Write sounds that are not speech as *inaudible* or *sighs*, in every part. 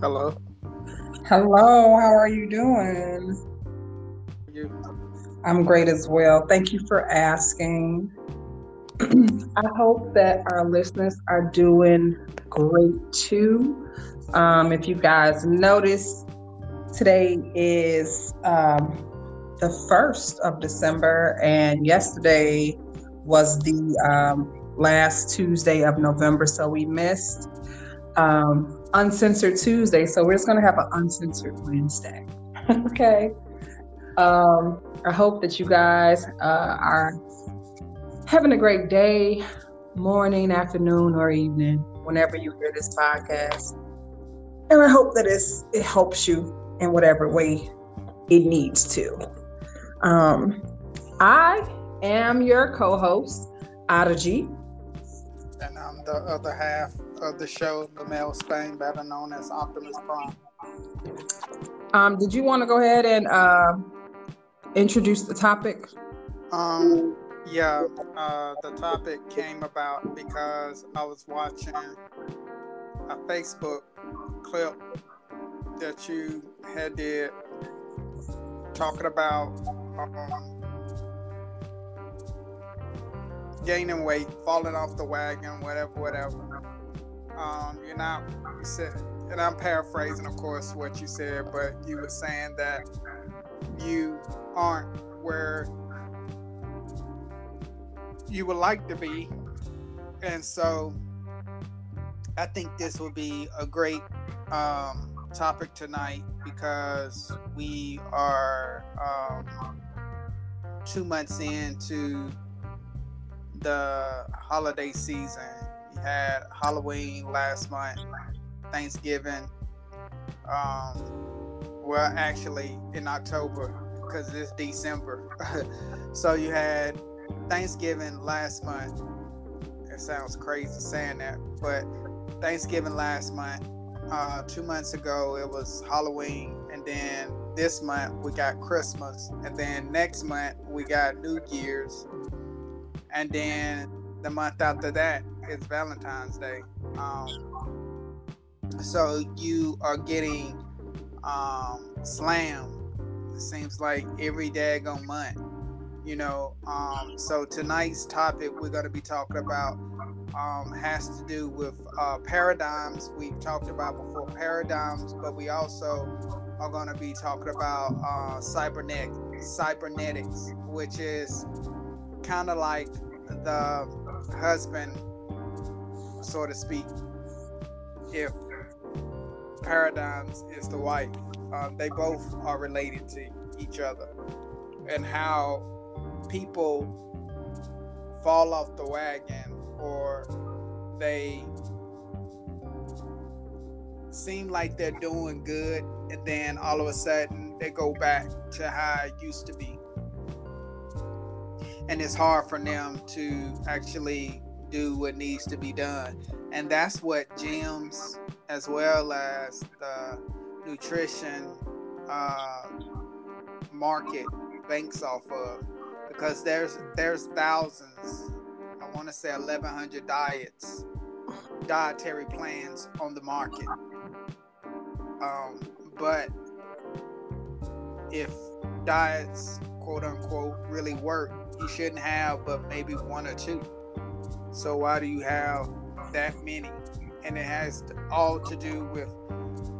Hello. Hello, how are you doing? You. I'm great as well. Thank you for asking. *clears throat* I hope that our listeners are doing great too. Um, if you guys notice, today is um, the 1st of December, and yesterday was the um, last Tuesday of November, so we missed um, Uncensored Tuesday. So we're just going to have an Uncensored Wednesday. *laughs* okay. Um, I hope that you guys uh, are having a great day, morning, afternoon, or evening, whenever you hear this podcast. And I hope that it's, it helps you in whatever way it needs to. Um, I am your co-host, Adaji. The other half of the show, Lamel Spain, better known as Optimus Prime. Um, did you want to go ahead and uh, introduce the topic? Um, yeah, uh, the topic came about because I was watching a Facebook clip that you had did talking about um, gaining weight, falling off the wagon, whatever, whatever. Um, you're not, you said, and I'm paraphrasing, of course, what you said, but you were saying that you aren't where you would like to be. And so I think this will be a great um, topic tonight because we are um, two months into the holiday season. You had Halloween last month, Thanksgiving. Um, well, actually, in October because it's December. *laughs* so you had Thanksgiving last month. It sounds crazy saying that, but Thanksgiving last month. Uh, two months ago it was Halloween, and then this month we got Christmas, and then next month we got New Year's, and then the month after that is Valentine's Day. Um, so you are getting um, slammed. It seems like every daggone month you know um, so tonight's topic we're going to be talking about um, has to do with uh, paradigms we've talked about before paradigms but we also are going to be talking about uh, cybernetic cybernetics which is kind of like the husband so to speak if paradigms is the wife. Uh, they both are related to each other. And how people fall off the wagon or they seem like they're doing good and then all of a sudden they go back to how it used to be and it's hard for them to actually do what needs to be done. And that's what gyms as well as the nutrition uh, market banks off of. Because there's there's thousands i want to say 1100 diets dietary plans on the market. Um, but if diets quote unquote really work you shouldn't have but maybe one or two so why do you have that many and it has all to do with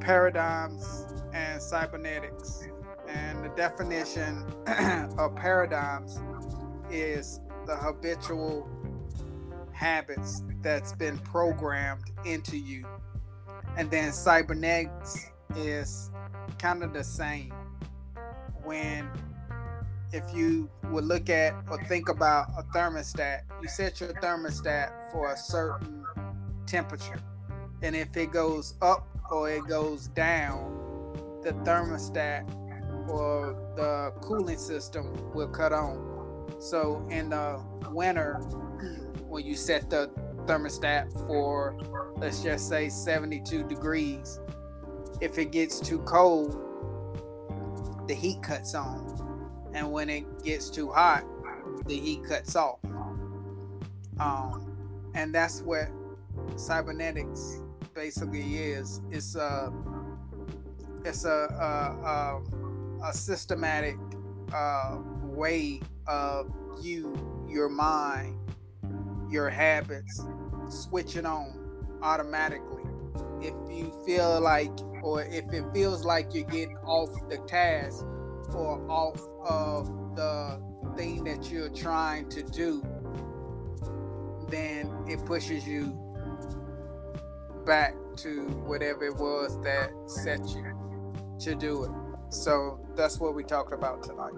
paradigms and cybernetics and the definition *clears throat* of paradigms is the habitual habits that's been programmed into you. And then cybernetics is kind of the same. When if you would look at or think about a thermostat, you set your thermostat for a certain temperature. And if it goes up or it goes down, the thermostat or the cooling system will cut on. So in the winter, when you set the thermostat for, let's just say 72 degrees, if it gets too cold, the heat cuts on. And when it gets too hot, the heat cuts off. Um, and that's what cybernetics basically is. It's a it's a a, a, a systematic uh, way of you, your mind, your habits switching on automatically. If you feel like, or if it feels like you're getting off the task or off of the thing that you're trying to do, then it pushes you back to whatever it was that set you to do it. So that's what we talked about tonight.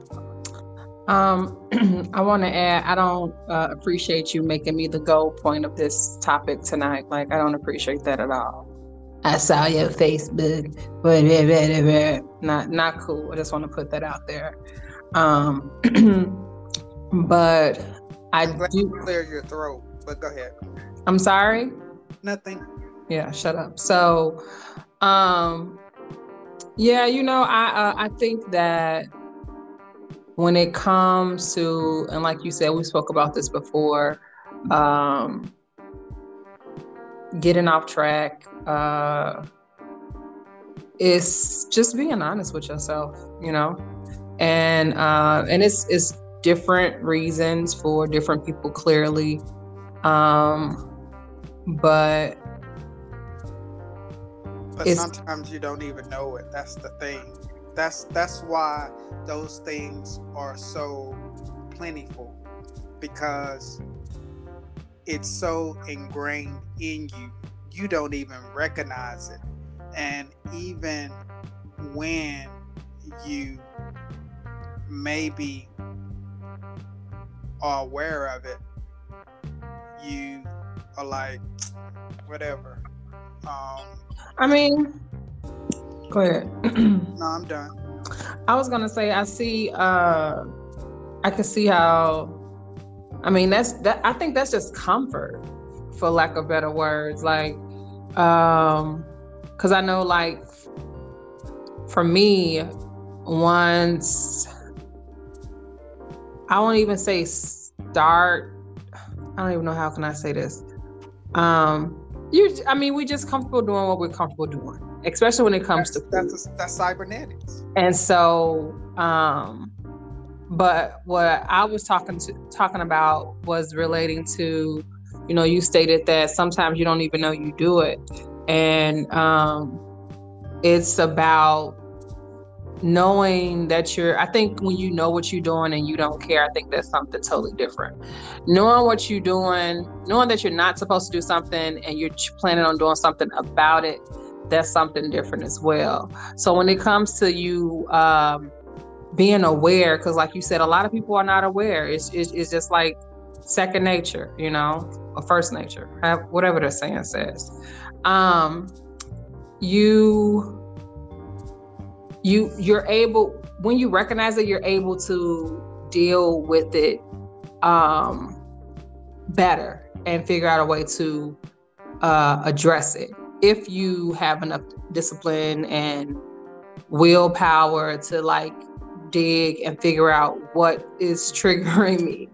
Um, *clears throat* I want to add, I don't uh, appreciate you making me the goal point of this topic tonight. Like, I don't appreciate that at all. I saw your Facebook, but not not cool. I just want to put that out there. Um, *clears throat* but I do clear your throat. But go ahead. I'm sorry. Nothing. Yeah, shut up. So, um, yeah, you know, I uh, I think that when it comes to and like you said, we spoke about this before, um, getting off track. Uh, it's just being honest with yourself, you know, and uh, and it's it's different reasons for different people clearly, um, but but sometimes you don't even know it. That's the thing. That's that's why those things are so plentiful because it's so ingrained in you. You don't even recognize it. And even when you maybe are aware of it, you are like, whatever. Um, I mean, go ahead. no, I'm done. I was gonna say I see. uh I can see how. I mean, that's that. I think that's just comfort, for lack of better words. Like, um, because I know, like, for me, once I won't even say start. I don't even know how can I say this. Um, you, I mean, we're just comfortable doing what we're comfortable doing, especially when it comes that's, to that's a, that's cybernetics. And so, um, but what I was talking to talking about was relating to, you know, you stated that sometimes you don't even know you do it, and um, it's about knowing that you're i think when you know what you're doing and you don't care i think that's something totally different. Knowing what you're doing knowing that you're not supposed to do something and you're planning on doing something about it that's something different as well. So when it comes to you um, being aware because like you said a lot of people are not aware. It's, it's, it's just like second nature you know or first nature whatever the saying says. Um, you you you're able when you recognize that you're able to deal with it um better and figure out a way to uh address it. If you have enough discipline and willpower to like dig and figure out what is *laughs* triggering me.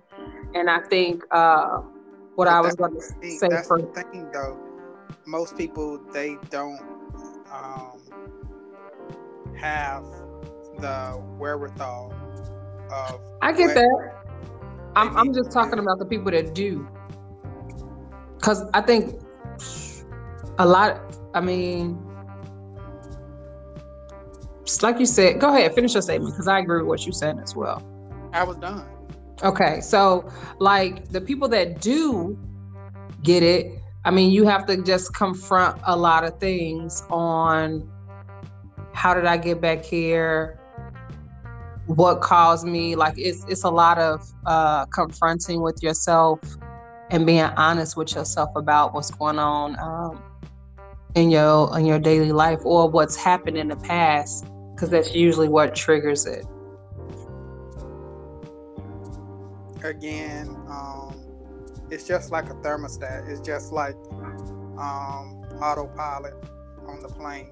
And i think uh what but i was going to say that's for, the thing though. Most people they don't um have the wherewithal of. I get that. I'm, I'm just talking about the people that do. Because I think a lot, I mean, just like you said, go ahead, finish your statement because I agree with what you said as well. I was done. Okay, so like the people that do get it, I mean, you have to just confront a lot of things on how did I get back here? What caused me? Like it's it's a lot of uh, confronting with yourself and being honest with yourself about what's going on um, in your in your daily life or what's happened in the past, because that's usually what triggers it. Again, um, it's just like a thermostat. It's just like um, autopilot on the plane.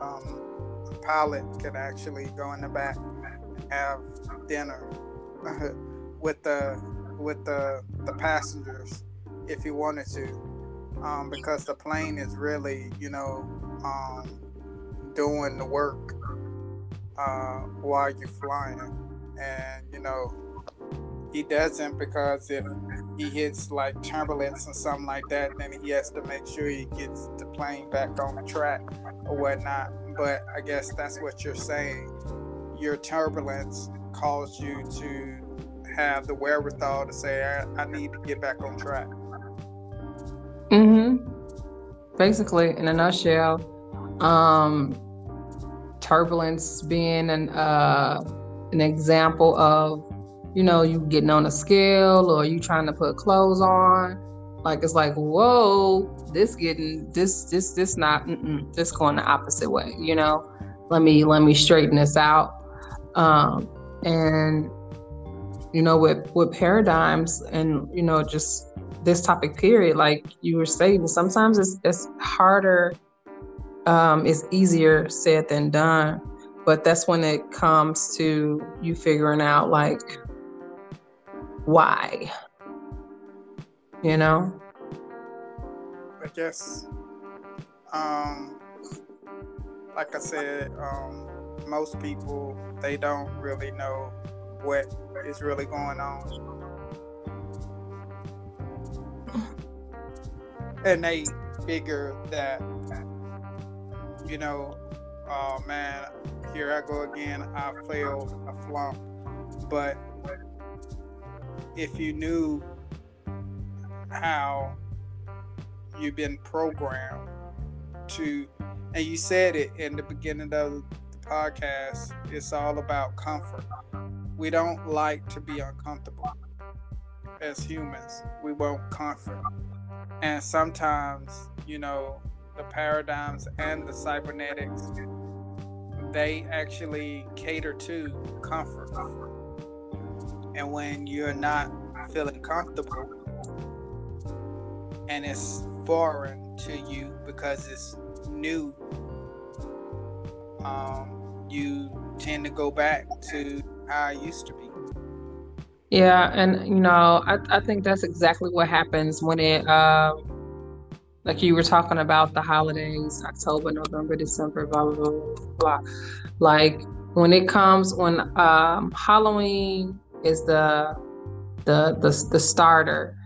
Um, pilot could actually go in the back and have dinner *laughs* with the with the the passengers if he wanted to um, because the plane is really you know um, doing the work uh, while you're flying, and you know he doesn't because if he hits like turbulence or something like that, then he has to make sure he gets the plane back on the track or whatnot. But I guess that's what you're saying. Your turbulence caused you to have the wherewithal to say, I, I need to get back on track. Mm-hmm. Basically, in a nutshell, um, turbulence being an uh, an example of you know you getting on a scale or you trying to put clothes on like it's like whoa this getting this this this not this going the opposite way you know? Let me let me straighten this out. Um and you know with with paradigms and you know just this topic period like you were saying sometimes it's it's harder um it's easier said than done but that's when it comes to you figuring out like why you know? I guess um like i said um most people they don't really know what is really going on. And they figure that you know oh man here i go again i failed a flunk but if you knew how you've been programmed to and you said it in the beginning of the podcast it's all about comfort. We don't like to be uncomfortable. As humans we want comfort. And sometimes you know the paradigms and the cybernetics they actually cater to comfort. And when you're not feeling comfortable and it's foreign to you because it's new um, you tend to go back to how it used to be yeah, and you know, I, I think that's exactly what happens when it uh, like you were talking about the holidays, October, November, December, blah blah blah blah. Like when it comes when um, Halloween is the the the the starter,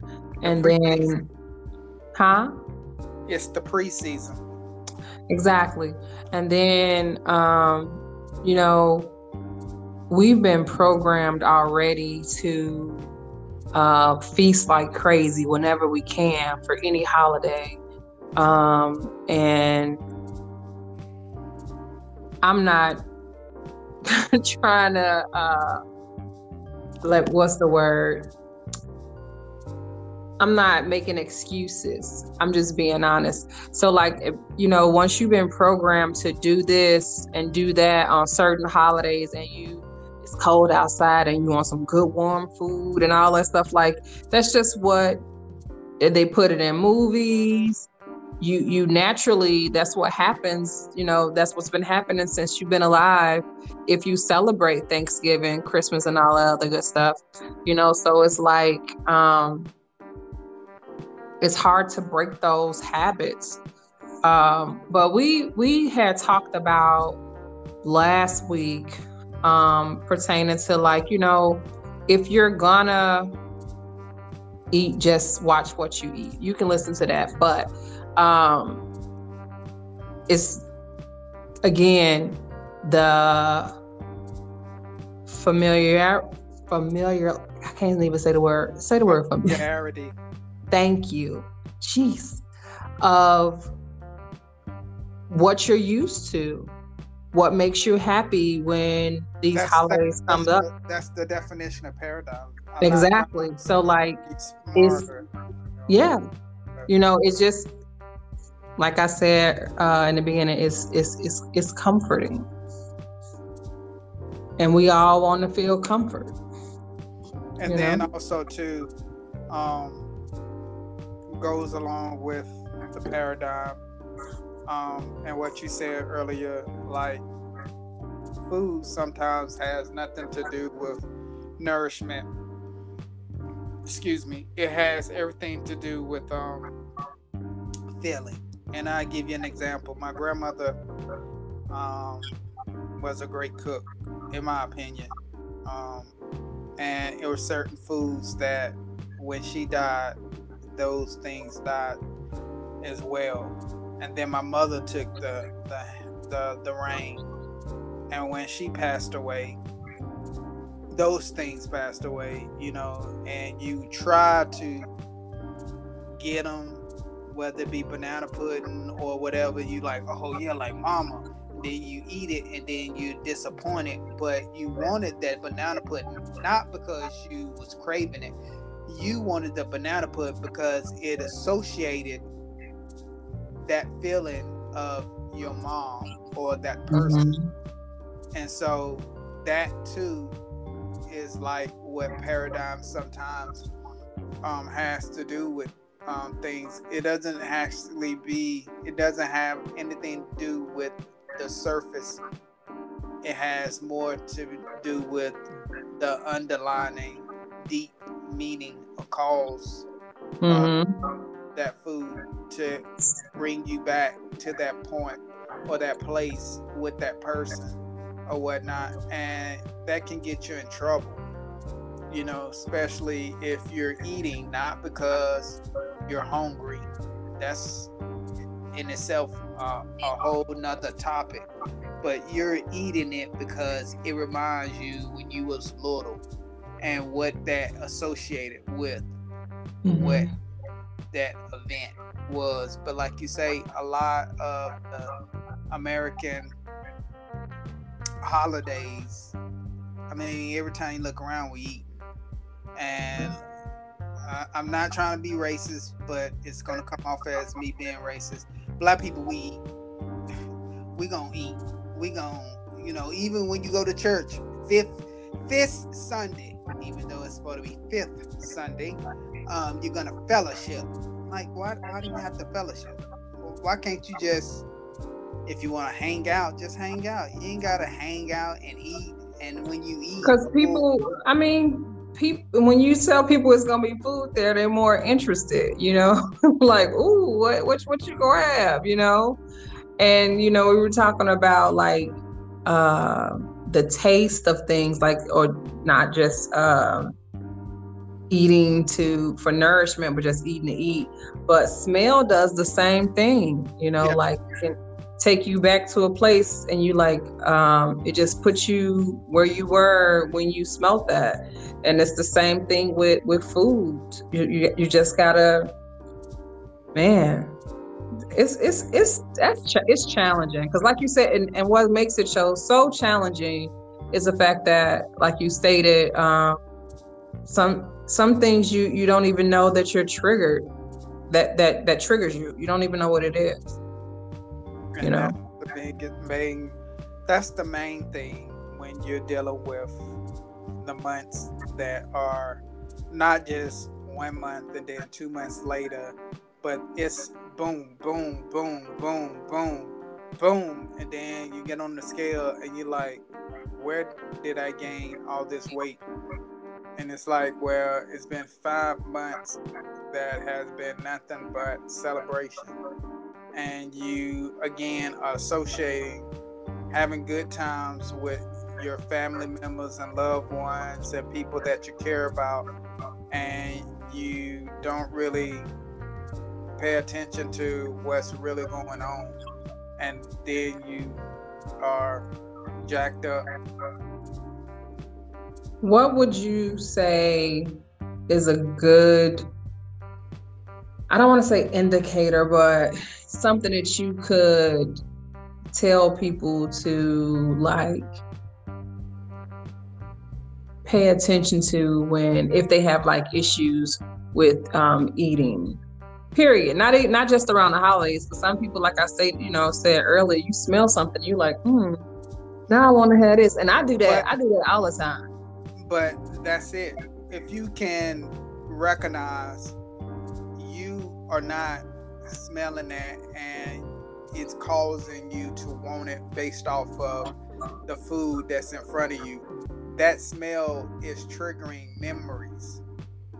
and then, huh? It's the preseason. Exactly, and then um, you know we've been programmed already to uh, feast like crazy whenever we can for any holiday. Um, and I'm not *laughs* trying to, uh, like, what's the word? I'm not making excuses. I'm just being honest. So, like, you know, once you've been programmed to do this and do that on certain holidays, and you it's cold outside and you want some good warm food and all that stuff like that's just what they put it in movies you you naturally that's what happens you know that's what's been happening since you've been alive if you celebrate thanksgiving christmas and all that other good stuff you know so it's like um it's hard to break those habits um but we we had talked about last week um, pertaining to like, you know, if you're gonna eat, just watch what you eat. You can listen to that, but um, it's again the familiar familiar I can't even say the word say the word familiarity. Thank you. Jeez. Of what you're used to what makes you happy when these that's, holidays come up. The, that's the definition of paradigm. exactly. So like it's yeah. You know, it's just like I said uh, in the beginning, it's it's it's it's comforting. And we all want to feel comfort. And then know? also too um goes along with the paradigm um, and what you said earlier, like food sometimes has nothing to do with nourishment. Excuse me. It has everything to do with um, feeling. And I give you an example. My grandmother, um, was a great cook, in my opinion. Um, and it were certain foods that, when she died, those things died as well. And then my mother took the the the, the reign, and when she passed away, those things passed away. You know, and you try to get them, whether it be banana pudding or whatever. You like, oh yeah, like mama. Then you eat it and then you're disappointed, but you wanted that banana pudding not because you was craving it. You wanted the banana pudding because it associated that feeling of your mom or that person. Mm-hmm. And so that too is like what paradigm sometimes um, has to do with um, things. It doesn't actually be, it doesn't have anything to do with the surface. It has more to do with the underlining deep meaning or cause mm-hmm. that food to bring you back to that point or that place with that person or whatnot. And that can get you in trouble you know, especially if you're eating not because you're hungry. That's in itself uh, a whole nother topic. But you're eating it because it reminds you when you was little and what that associated with mm-hmm. what that event was. But like you say, a lot of the American holidays. I mean, every time you look around, we eat and uh, I'm not trying to be racist, but it's gonna come off as me being racist. Black people, we eat. *laughs* We gonna eat. We gonna, you know, even when you go to church, fifth, fifth Sunday, even though it's supposed to be fifth Sunday, um, you're gonna fellowship. Like, why? Why do you have to fellowship? Why can't you just, if you want to hang out, just hang out? You ain't gotta hang out and eat. And when you eat, because people, I mean, people when you tell people it's gonna be food there, they're more interested, you know, *laughs* like, ooh, what what what you gonna have, you know? And you know, we were talking about like uh the taste of things, like or not just um eating to for nourishment, but just eating to eat. But smell does the same thing, you know, yeah. like take you back to a place and you like um, it just puts you where you were when you smelt that and it's the same thing with with food you, you, you just gotta man it's it's it's that's it's challenging because like you said and, and what makes it show so challenging is the fact that like you stated um, some some things you you don't even know that you're triggered that that that triggers you you don't even know what it is and you know, the big main. That's the main thing when you're dealing with the months that are not just one month and then two months later, but it's boom, boom, boom, boom, boom, boom, and then you get on the scale and you're like, where did I gain all this weight? And it's like, well, it's been five months that has been nothing but celebration and you again are associating having good times with your family members and loved ones and people that you care about and you don't really pay attention to what's really going on and then you are jacked up. What would you say is a good I don't want to say indicator, but something that you could tell people to like pay attention to when if they have like issues with um, eating period not not just around the holidays but some people like i say you know said earlier you smell something you like hmm now i want to have this and i do that but, i do that all the time but that's it if you can recognize you are not smelling that and it's causing you to want it based off of the food that's in front of you, that smell is triggering memories.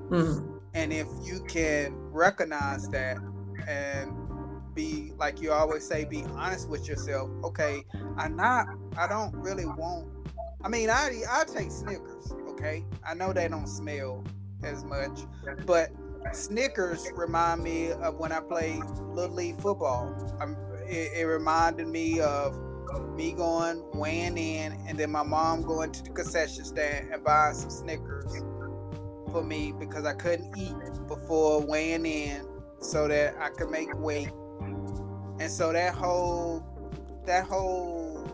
Mm-hmm. And if you can recognize that and be like you always say, be honest with yourself. Okay, I'm not. I don't really want. I mean, I I take Snickers. Okay, I know they don't smell as much, but Snickers remind me of when I played little league football. It, it, reminded me of me going weighing in, and then my mom going to the concession stand and buying some Snickers for me because I couldn't eat before weighing in, so that I could make weight. And so that whole that whole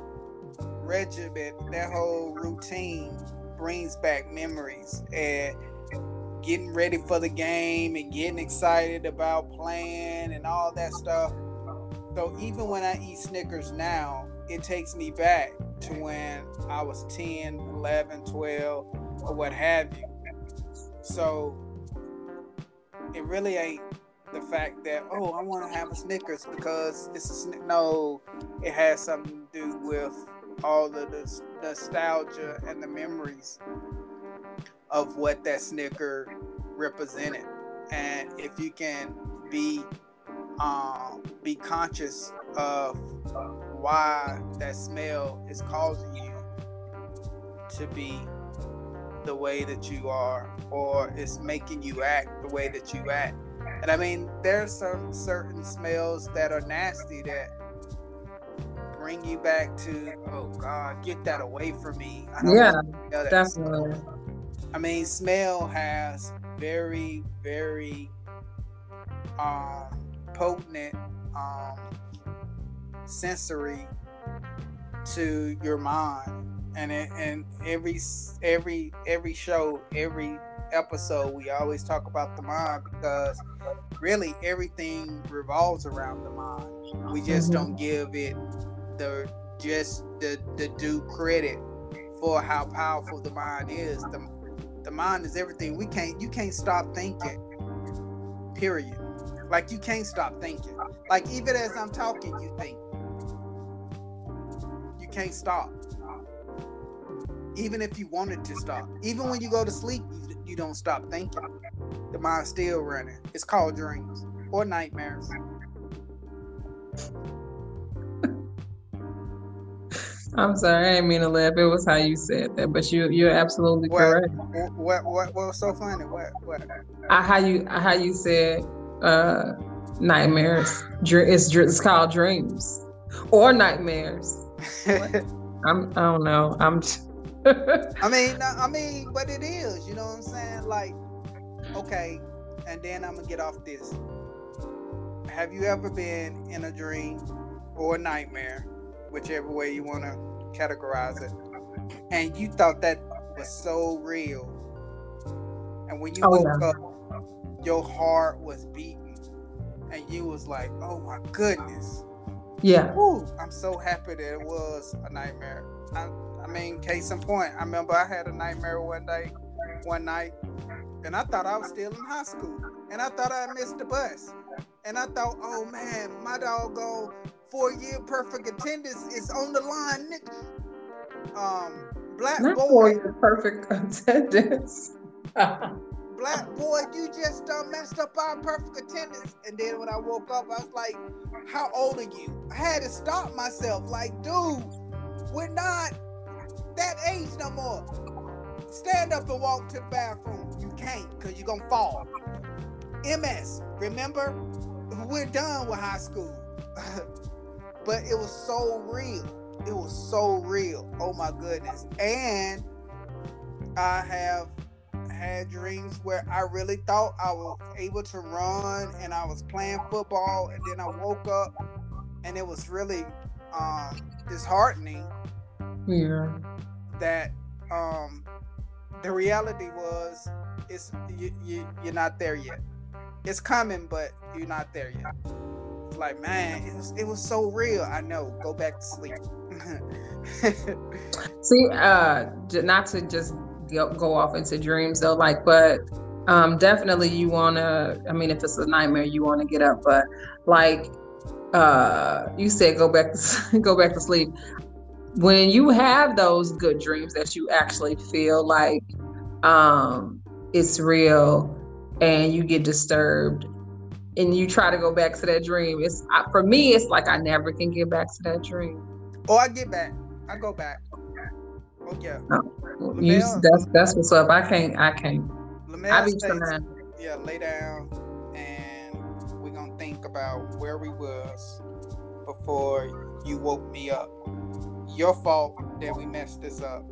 regimen, that whole routine brings back memories and getting ready for the game and getting excited about playing and all that stuff. So even when I eat Snickers now, it takes me back to when I was 10, 11, 12, or what have you. So it really ain't the fact that, oh, I want to have a Snickers because it's a Snickers. No, it has something to do with all of the nostalgia and the memories of what that Snicker represented. And if you can be um, be conscious of why that smell is causing you to be the way that you are, or it's making you act the way that you act. And I mean, there's some certain smells that are nasty that bring you back to, oh God, get that away from me. yeah, definitely. Smell. I mean, smell has very, very um, potent um, sensory to your mind, and it, and every every every show, every episode, we always talk about the mind because really everything revolves around the mind. We just mm-hmm. don't give it the just the the due credit for how powerful the mind is. The the mind is everything. We can't you can't stop thinking. Period. Like you can't stop thinking. Like even as I'm talking, you think. You can't stop. Even if you wanted to stop. Even when you go to sleep, you, you don't stop thinking. The mind's still running. It's called dreams or nightmares. *laughs* I'm sorry, I didn't mean to laugh. It was how you said that, but you you're absolutely what, correct. What, what what was so funny? What what? I, how you how you said uh nightmares. It's it's called dreams or nightmares. *laughs* I'm I don't know. I'm. I mean, *laughs* I mean, but it is. You know what I'm saying? Like, okay, and then I'm gonna get off this. Have you ever been in a dream or a nightmare whichever way you want to categorize it. And you thought that was so real. And when you oh, woke up, your heart was beating, and you was like, "Oh my goodness." Yeah. Woo, I'm so happy that it was a nightmare. I, I mean, case in point, I remember I had a nightmare one day, one night, and I thought I was still in high school, and I thought I missed the bus, and I thought, "Oh man, my doggone four year perfect attendance is on the line. Um, black Not boy. Four year perfect *laughs* attendance. *laughs* black boy, you just uh, messed up our perfect attendance. And then when I woke up, I was like, how old are you? I had to stop myself. Like, dude, we're not that age no more. Stand up and walk to the bathroom. You can't because you're going to fall. MS, remember? We're done with high school. *laughs* but it was so real. It was so real. Oh my goodness. And I have had dreams where I really thought I was able to run and I was playing football and then I woke up and it was really um disheartening. Yeah. That um the reality was it's you, you you're not there yet. It's coming but you're not there yet like, man, it was it was so real. I know. Go back to sleep. *laughs* See, uh, not to just go off into dreams though, like, but um, definitely you wanna. I mean, if it's a nightmare, you wanna get up, but like, uh, you said go back to *laughs* go back to sleep. When you have those good dreams that you actually feel like um, it's real, and you get disturbed and you try to go back to that dream. It's for me, it's like I never can get back to that dream. Oh, I get back. I go back. Oh yeah. You, that's that's what's up. I can't. I can't. I be trying. Yeah, lay down, and we're gonna think about where we was before you woke me up. Your fault that we messed this up,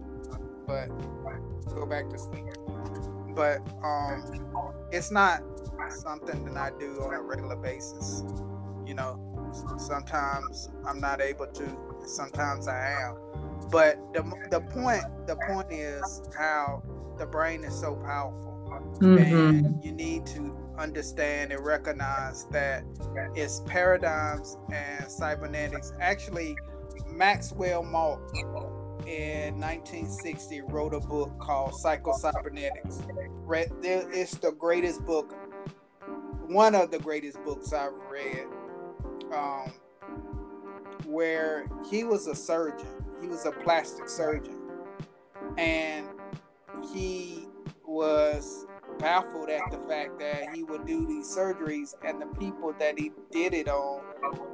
but go back to sleep. But um, it's not something that I do on a regular basis. You know, sometimes I'm not able to, sometimes I am. But the the point the point is how the brain is so powerful, mm-hmm. and you need to understand and recognize that it's paradigms and cybernetics. Actually, Maxwell Maltz in 1960 wrote a book called Psycho-Cybernetics. It's the greatest book, one of the greatest books I've read, um, where he was a surgeon. He was a plastic surgeon. And he was baffled at the fact that he would do these surgeries and the people that he did it on,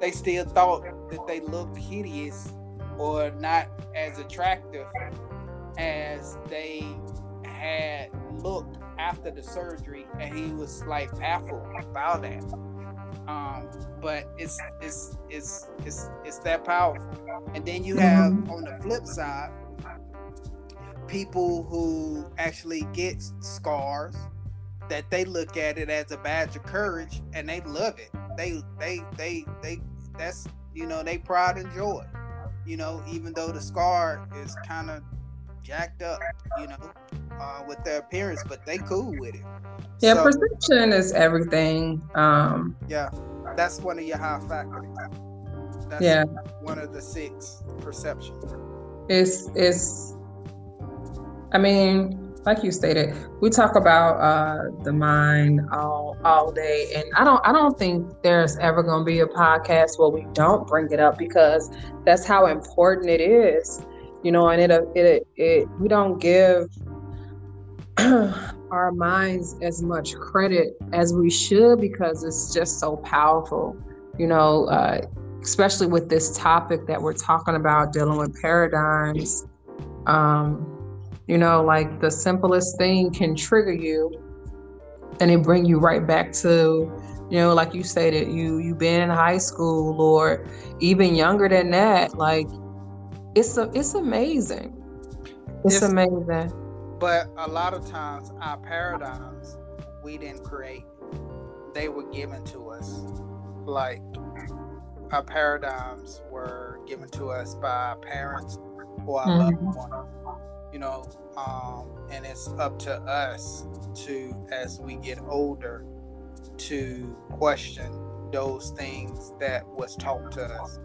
they still thought that they looked hideous or not as attractive as they had looked after the surgery and he was like baffled about that um, but it's it's it's it's it's that powerful. And then you have on the flip side people who actually get scars that they look at it as a badge of courage and they love it. They they they they that's you know they pride and joy you know, even though the scar is kind of jacked up, you know, uh, with their appearance, but they cool with it. Yeah, so, perception is everything. Um, yeah, that's one of your high faculties. That's yeah, one of the six perception. It's it's. I mean, like you stated, we talk about uh, the mind all all day, and I don't I don't think there's ever going to be a podcast where we don't bring it up because that's how important it is, you know. And it it it we don't give *clears throat* our minds as much credit as we should because it's just so powerful, you know. Uh, especially with this topic that we're talking about, dealing with paradigms. Um, you know, like the simplest thing can trigger you and it bring you right back to, you know, like you stated, you you've been in high school or even younger than that. Like it's a it's amazing. It's, it's amazing. But a lot of times our paradigms we didn't create. They were given to us. Like our paradigms were given to us by our parents or our mm-hmm. loved ones you know, um, and it's up to us to, as we get older, to question those things that was taught to us.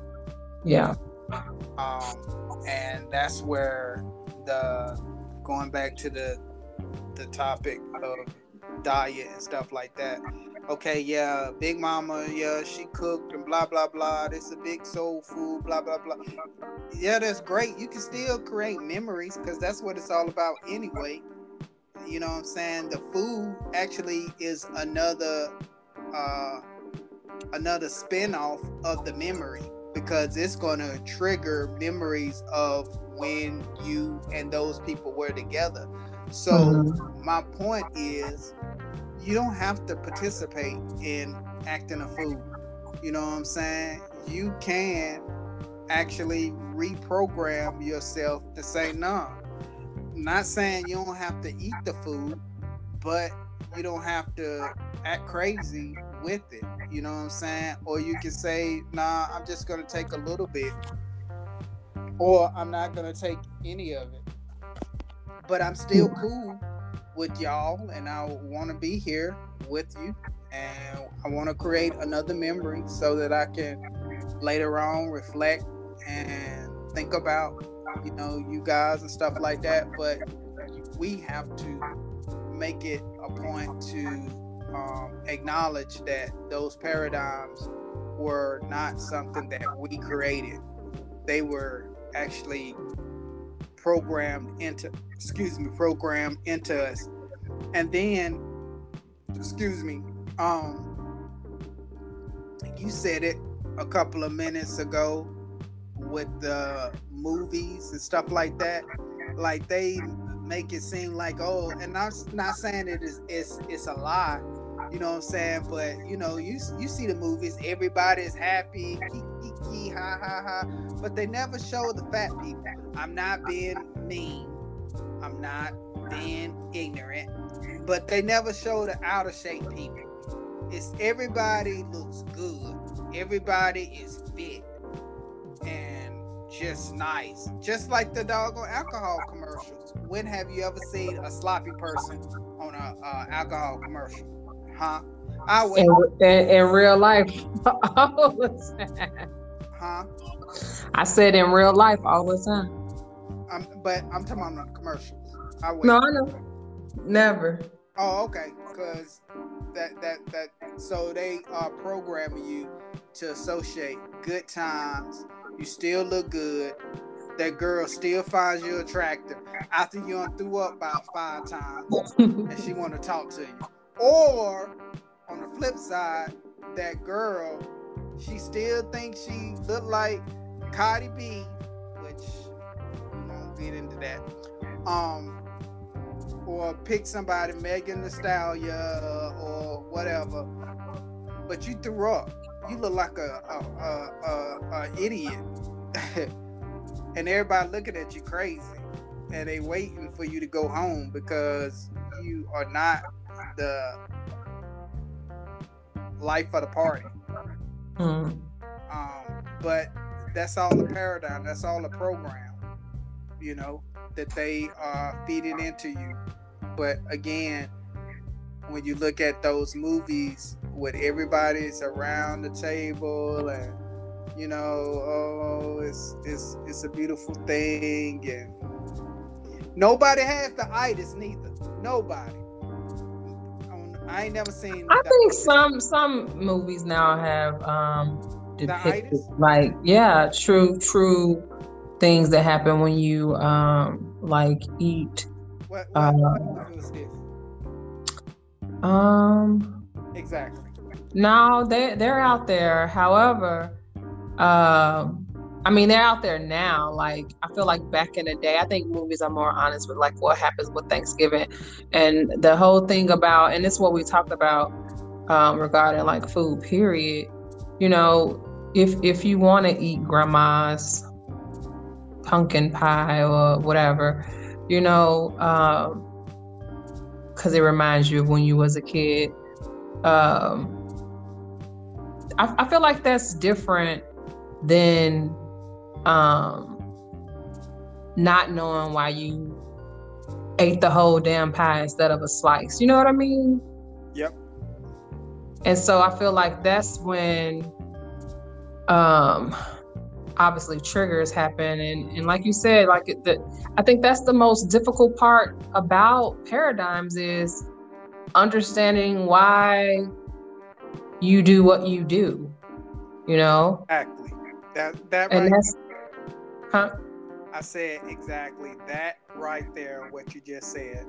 Yeah. Um, and that's where the going back to the the topic of diet and stuff like that okay, yeah, Big Mama, yeah, she cooked and blah blah blah. This is a big soul food, blah blah blah. Yeah, that's great. You can still create memories because that's what it's all about anyway. You know what I'm saying? The food actually is another uh another spin-off of the memory because it's going to trigger memories of when you and those people were together. So mm-hmm. my point is you don't have to participate in acting a fool. You know what I'm saying? You can actually reprogram yourself to say no. Not saying you don't have to eat the food, but you don't have to act crazy with it. You know what I'm saying? Or you can say, nah, I'm just gonna take a little bit. Or I'm not gonna take any of it. But I'm still cool with y'all, and I want to be here with you. And I want to create another memory so that I can later on reflect and think about, you know, you guys and stuff like that. But we have to make it a point to um, acknowledge that those paradigms were not something that we created. They were actually programmed into excuse me programmed into us and then excuse me um you said it a couple of minutes ago with the movies and stuff like that. Like they make it seem like oh, and I'm not saying it is it's it's a lie. You know what I'm saying? But you know, you you see the movies, everybody is happy, ha ha ha. But they never show the fat people. I'm not being mean. I'm not being ignorant. But they never show the out of shape people. It's everybody looks good. Everybody is fit and just nice. Just like the doggone alcohol commercials. When have you ever seen a sloppy person on a uh, alcohol commercial? Huh? I wait. In, in, in real life, *laughs* all the time. Huh? I said in real life all the time. Um, but I'm talking about commercials. I wait. No, I know. Never. Oh, okay. Because that that that so they are programming you to associate good times. You still look good. That girl still finds you attractive after you done threw up about five times *laughs* and she want to talk to you. Or on the flip side, that girl, she still thinks she look like Cardi B, which we won't get into that. Um, or pick somebody, Megan Thee Stallion or whatever. But you threw up. You look like a a, a, a, a idiot, *laughs* and everybody looking at you crazy, and they waiting for you to go home because you are not the life of the party. Mm. Um, but that's all the paradigm. That's all the program. You know that they are feeding into you. But again, when you look at those movies with everybody's around the table and you know, oh, it's it's it's a beautiful thing, and nobody has the itis neither. Nobody. I ain't never seen. I think some some movies now have um depicted like yeah, true true things that happen when you um like eat. What, what, uh, what was this? Um. Exactly. No, they they're out there. However, um. I mean, they're out there now. Like, I feel like back in the day, I think movies are more honest with like what happens with Thanksgiving and the whole thing about, and it's what we talked about um, regarding like food. Period. You know, if if you want to eat grandma's pumpkin pie or whatever, you know, because um, it reminds you of when you was a kid. Um, I, I feel like that's different than um, not knowing why you ate the whole damn pie instead of a slice. You know what I mean? Yep. And so I feel like that's when um obviously triggers happen and and like you said like the I think that's the most difficult part about paradigms is understanding why you do what you do. You know? Exactly. That that and right Huh? I said exactly that right there, what you just said.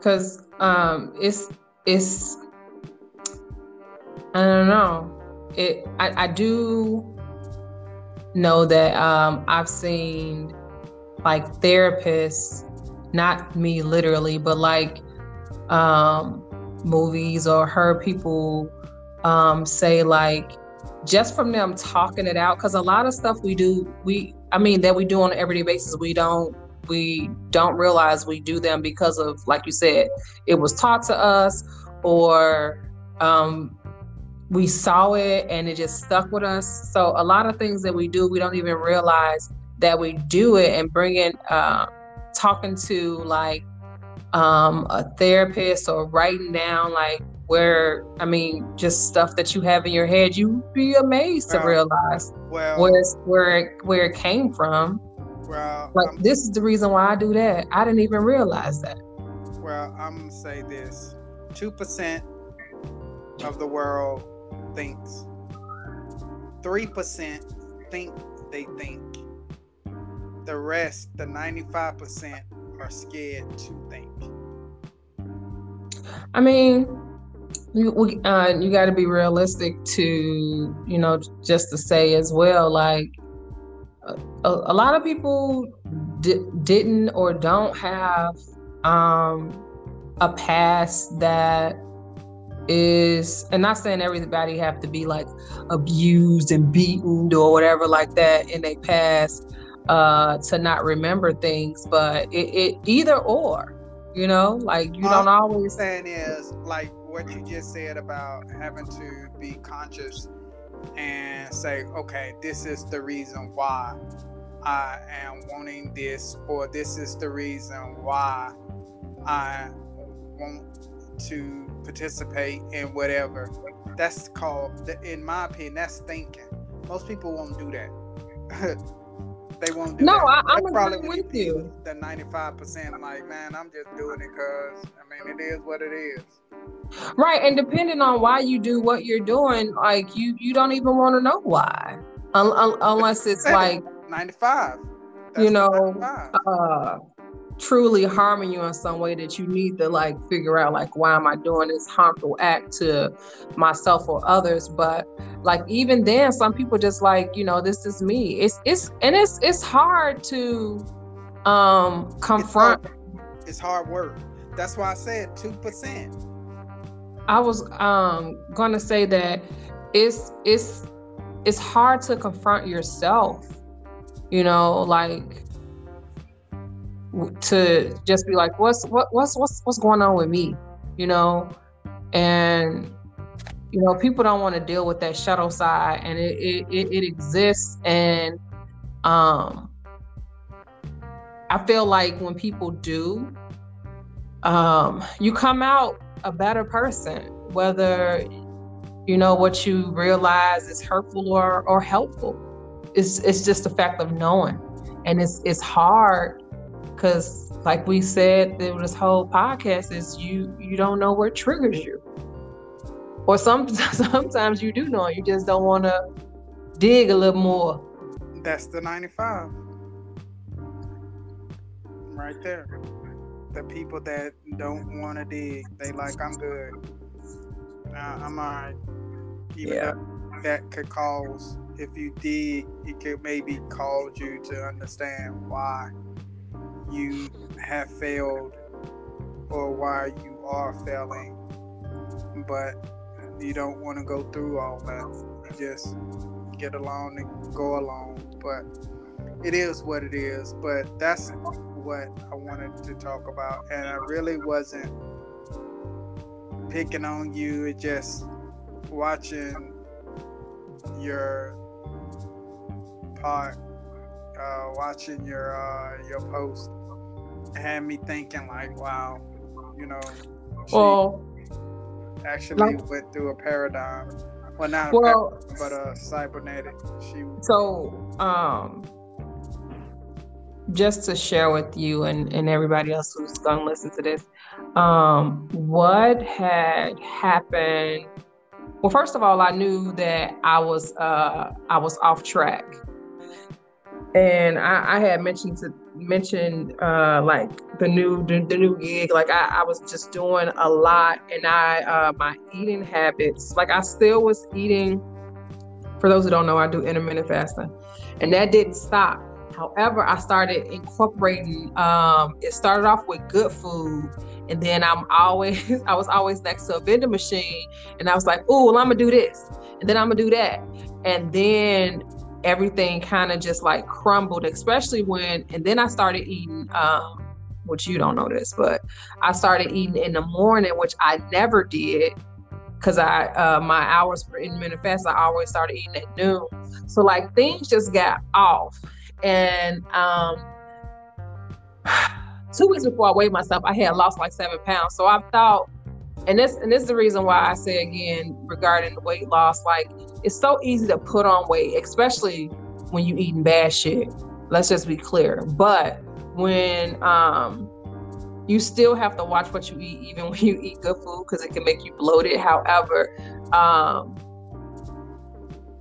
Cause um it's it's I don't know. It I, I do know that um I've seen like therapists, not me literally, but like um movies or heard people um say like just from them talking it out because a lot of stuff we do we i mean that we do on an everyday basis we don't we don't realize we do them because of like you said it was taught to us or um, we saw it and it just stuck with us. So a lot of things that we do we don't even realize that we do it and bringing uh, talking to like um, a therapist or writing down like where I mean, just stuff that you have in your head, you'd be amazed well, to realize well, where where it, where it came from. Well, like I'm, this is the reason why I do that. I didn't even realize that. Well, I'm gonna say this: two percent of the world thinks. Three percent think they think. The rest, the ninety-five percent, are scared to think. I mean, you we, uh, you got to be realistic to you know just to say as well like a, a lot of people di- didn't or don't have um, a past that is and not saying everybody have to be like abused and beaten or whatever like that in a past uh to not remember things but it, it either or you know? Like you don't always saying is like what you just said about having to be conscious and say okay this is the reason why i am wanting this or this is the reason why i want to participate in whatever. That's called, in my opinion, that's thinking. Most people won't do that. *laughs* they won't do no, that. I, I'm probably with you. The 95% I'm like, man, I'm just doing it because, I mean, it is what it is. Right, and depending on why you do what you're doing, like you, you don't even want to know why, un- un- unless it's *laughs* like 95. That's you know, 95. uh, truly harming you in some way that you need to like figure out like why am i doing this harmful act to myself or others? But like even then some people just like you know this is me. It's it's and it's it's hard to um confront it's hard, it's hard work. That's why i said 2% i was um gonna say that it's it's it's hard to confront yourself you know like to just be like, what's what what's what's what's going on with me, you know, and you know people don't want to deal with that shadow side, and it it, it, it exists, and um, I feel like when people do, um, you come out a better person, whether you know what you realize is hurtful or or helpful. It's it's just the fact of knowing, and it's it's hard because like we said this whole podcast is you you don't know what triggers you. Or some *laughs* sometimes you do know you just don't want to dig a little more. That's the 95 right there. The people that don't want to dig they like i'm good. Uh, i'm all right even yeah. though that could cause if you dig it could maybe cause you to understand why you have failed or why you are failing, but you don't want to go through all that. You just get along and go along. But it is what it is. But that's what I wanted to talk about. And I really wasn't picking on you, just watching your part, uh, watching your uh, your post had me thinking like, wow, you know, well, actually like, went through a paradigm. Well, not well, a paradigm, but a cybernetic. She so um just to share with you and, and everybody else who's gonna listen to this, um, what had happened well first of all i knew that i was uh i was off track and I, I had mentioned to mention uh, like the new the, the, new gig. Like I, I was just doing a lot, and I uh, my eating habits. Like I still was eating. For those who don't know, I do intermittent fasting, and that didn't stop. However, I started incorporating. Um, it started off with good food, and then I'm always *laughs* I was always next to a vending machine, and I was like, "Oh, well, I'm gonna do this, and then I'm gonna do that," and then everything kind of just like crumbled, especially when, and then I started eating, um, which you don't know this, but I started eating in the morning, which I never did because I uh, my hours for intermittent fast, I always started eating at noon. So like things just got off, and um, *sighs* two weeks before I weighed myself, I had lost like seven pounds. So I thought and this and this is the reason why I say again regarding the weight loss, like it's so easy to put on weight, especially when you eating bad shit. Let's just be clear. But when um you still have to watch what you eat, even when you eat good food, because it can make you bloated. However, um,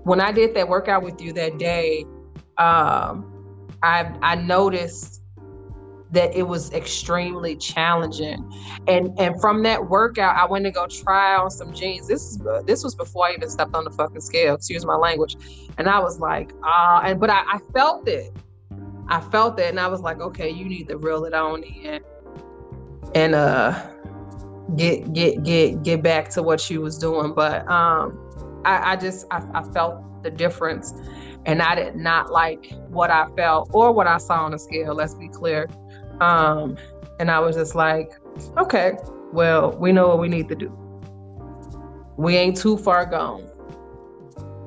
when I did that workout with you that day, um, I I noticed that it was extremely challenging. And and from that workout, I went to go try on some jeans. This is this was before I even stepped on the fucking scale. Excuse my language. And I was like, ah, uh, and but I, I felt it. I felt it, and I was like, okay, you need to reel it on in, and uh, get get get get back to what you was doing. But um, I, I just I, I felt the difference and I did not like what I felt or what I saw on the scale. Let's be clear. Um, and I was just like, okay, well, we know what we need to do. We ain't too far gone.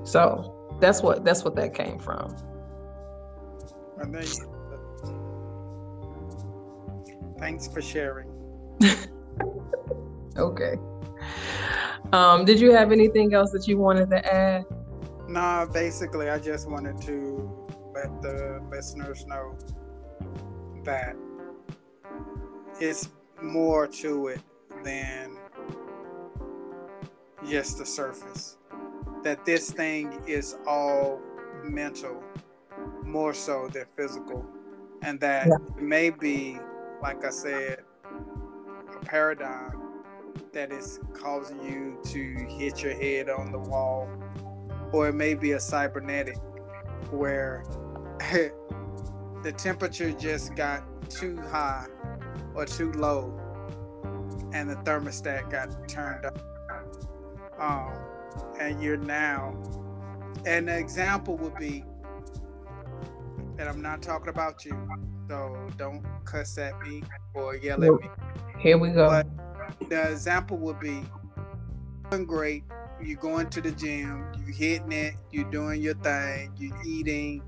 So that's what that's what that came from. And then, thanks for sharing. *laughs* okay. Um, did you have anything else that you wanted to add? No, basically, I just wanted to let the listeners know that it's more to it than just the surface. That this thing is all mental more so than physical. And that yeah. it may be, like I said, a paradigm that is causing you to hit your head on the wall, or it may be a cybernetic where *laughs* the temperature just got too high or too low, and the thermostat got turned up. Um, and you're now, and an example would be, and I'm not talking about you, so don't cuss at me or yell at me. Here we go. But the example would be doing great. You're going to the gym, you're hitting it, you're doing your thing, you're eating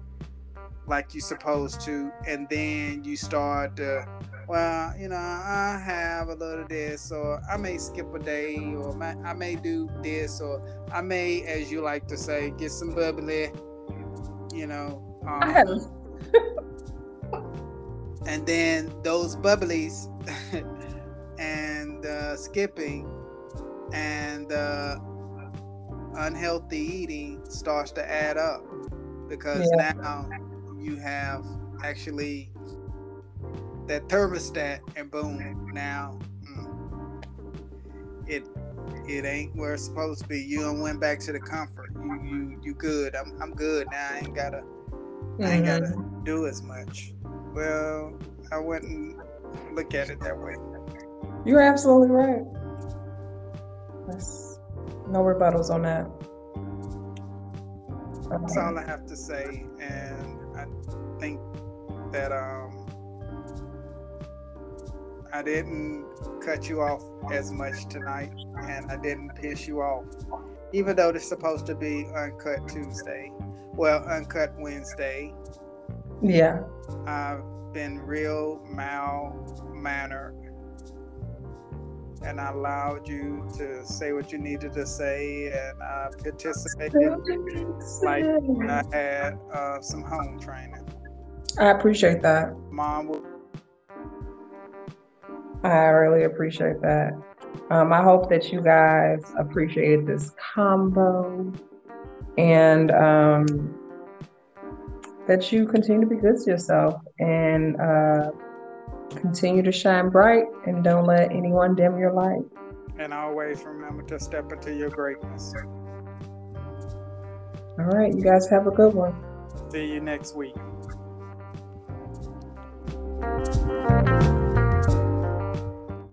like you're supposed to, and then you start to well, you know, I have a little this, or I may skip a day, or I may do this, or I may, as you like to say, get some bubbly, you know. Um, *laughs* and then those bubblies *laughs* and uh, skipping and uh, unhealthy eating starts to add up because yeah. now you have actually that thermostat, and boom, now mm, it it ain't where it's supposed to be. You don't went back to the comfort. You you you good. I'm I'm good now. I ain't gotta mm-hmm. I ain't gotta mm-hmm. do as much. Well, I wouldn't look at it that way. You're absolutely right. That's no rebuttals on that. That's all I have to say, and I think that um I didn't cut you off as much tonight, and I didn't piss you off, even though it's supposed to be Uncut Tuesday. Well, Uncut Wednesday. Yeah. I've been real mal mannered, and I allowed you to say what you needed to say, and I participated *laughs* like I had uh, some home training. I appreciate that. Mom I really appreciate that. Um, I hope that you guys appreciated this combo and um, that you continue to be good to yourself and uh, continue to shine bright and don't let anyone dim your light. And always remember to step into your greatness. All right, you guys have a good one. See you next week.